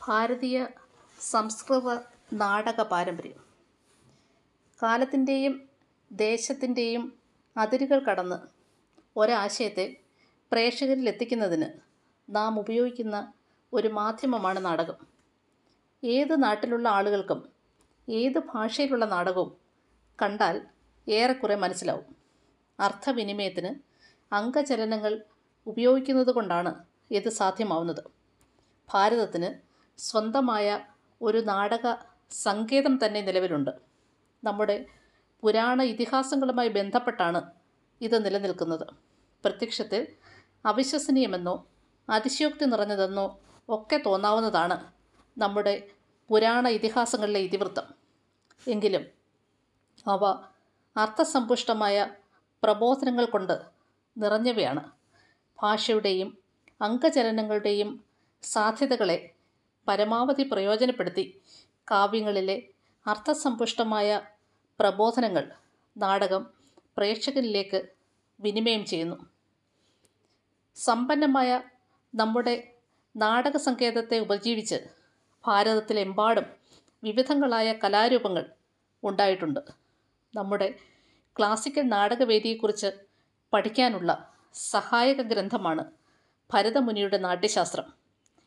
ഭാരതീയ സംസ്കൃത നാടക പാരമ്പര്യം. കാലത്തിന്റെയും ദേശത്തിന്റെയും അതിരുകൾ കടന്ന് ഒരാശയത്തെ പ്രേക്ഷകരിൽ എത്തിക്കുന്നതിന് നാം ഉപയോഗിക്കുന്ന ഒരു മാധ്യമമാണ് നാടകം. ഏത് നാട്ടിലുള്ള ആളുകൾക്കും ഏത് ഭാഷയിലുള്ള നാടകവും കണ്ടാൽ ഏറെക്കുറെ മനസ്സിലാവും. അർത്ഥവിനിമയത്തിന് അംഗചലനങ്ങൾ ഉപയോഗിക്കുന്നത് കൊണ്ടാണ് ഇത് സാധ്യമാവുന്നത്. ഭാരതത്തിന് സ്വന്തമായ ഒരു നാടക സങ്കേതം തന്നെ നിലവിലുണ്ട്. നമ്മുടെ പുരാണ ഇതിഹാസങ്ങളുമായി ബന്ധപ്പെട്ടാണ് ഇത് നിലനിൽക്കുന്നത്. പ്രത്യക്ഷത്തിൽ അവിശ്വസനീയമെന്നോ അതിശയോക്തി നിറഞ്ഞതെന്നോ ഒക്കെ തോന്നാവുന്നതാണ് നമ്മുടെ പുരാണ ഇതിഹാസങ്ങളിലെ ഇതിവൃത്തം. എങ്കിലും അവ അർത്ഥസമ്പുഷ്ടമായ പ്രബോധനങ്ങൾ കൊണ്ട് നിറഞ്ഞവയാണ്. ഭാഷയുടെയും അംഗചലനങ്ങളുടെയും സാധ്യതകളെ പരമാവധി പ്രയോജനപ്പെടുത്തി. കാവ്യങ്ങളിലെ അർത്ഥസമ്പുഷ്ടമായ പ്രബോധനങ്ങൾ നാടകം പ്രേക്ഷകനിലേക്ക് വിനിമയം ചെയ്യുന്നു. സമ്പന്നമായ നമ്മുടെ നാടക സങ്കേതത്തെ ഉപജീവിച്ച് ഭാരതത്തിലെമ്പാടും വിവിധങ്ങളായ കലാരൂപങ്ങൾ ഉണ്ടായിട്ടുണ്ട്. നമ്മുടെ ക്ലാസിക്കൽ നാടകവേദിയെക്കുറിച്ച് പഠിക്കാനുള്ള സഹായക ഗ്രന്ഥമാണ് ഭരതമുനിയുടെ നാട്യശാസ്ത്രം.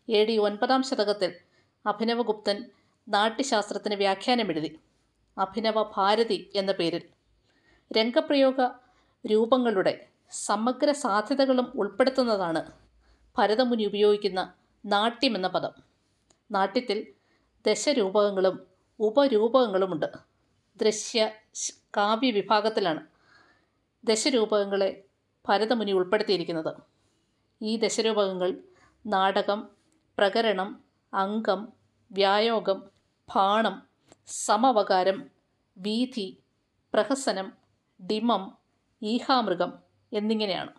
എ ഡി ഒൻപതാം ശതകത്തിൽ അഭിനവഗുപ്തൻ നാട്യശാസ്ത്രത്തിന് വ്യാഖ്യാനമെഴുതി. അഭിനവ ഭാരതി എന്ന പേരിൽ. രംഗപ്രയോഗ രൂപങ്ങളുടെ സമഗ്ര സാധ്യതകളും ഉൾപ്പെടുത്തുന്നതാണ് ഭരതമുനി ഉപയോഗിക്കുന്ന നാട്യം എന്ന പദം. നാട്യത്തിൽ ദശരൂപകങ്ങളും ഉപരൂപകങ്ങളുമുണ്ട്. ദൃശ്യ കാവ്യ വിഭാഗത്തിലാണ് ദശരൂപകങ്ങളെ ഭരതമുനി ഉൾപ്പെടുത്തിയിരിക്കുന്നത്. ഈ ദശരൂപകങ്ങൾ നാടകം പ്രകരണം അംഗം വ്യായോഗം ഭാണം സമവകാരം വീഥി പ്രഹസനം ഡിമം ഈഹാമൃഗം എന്നിങ്ങനെയാണ്.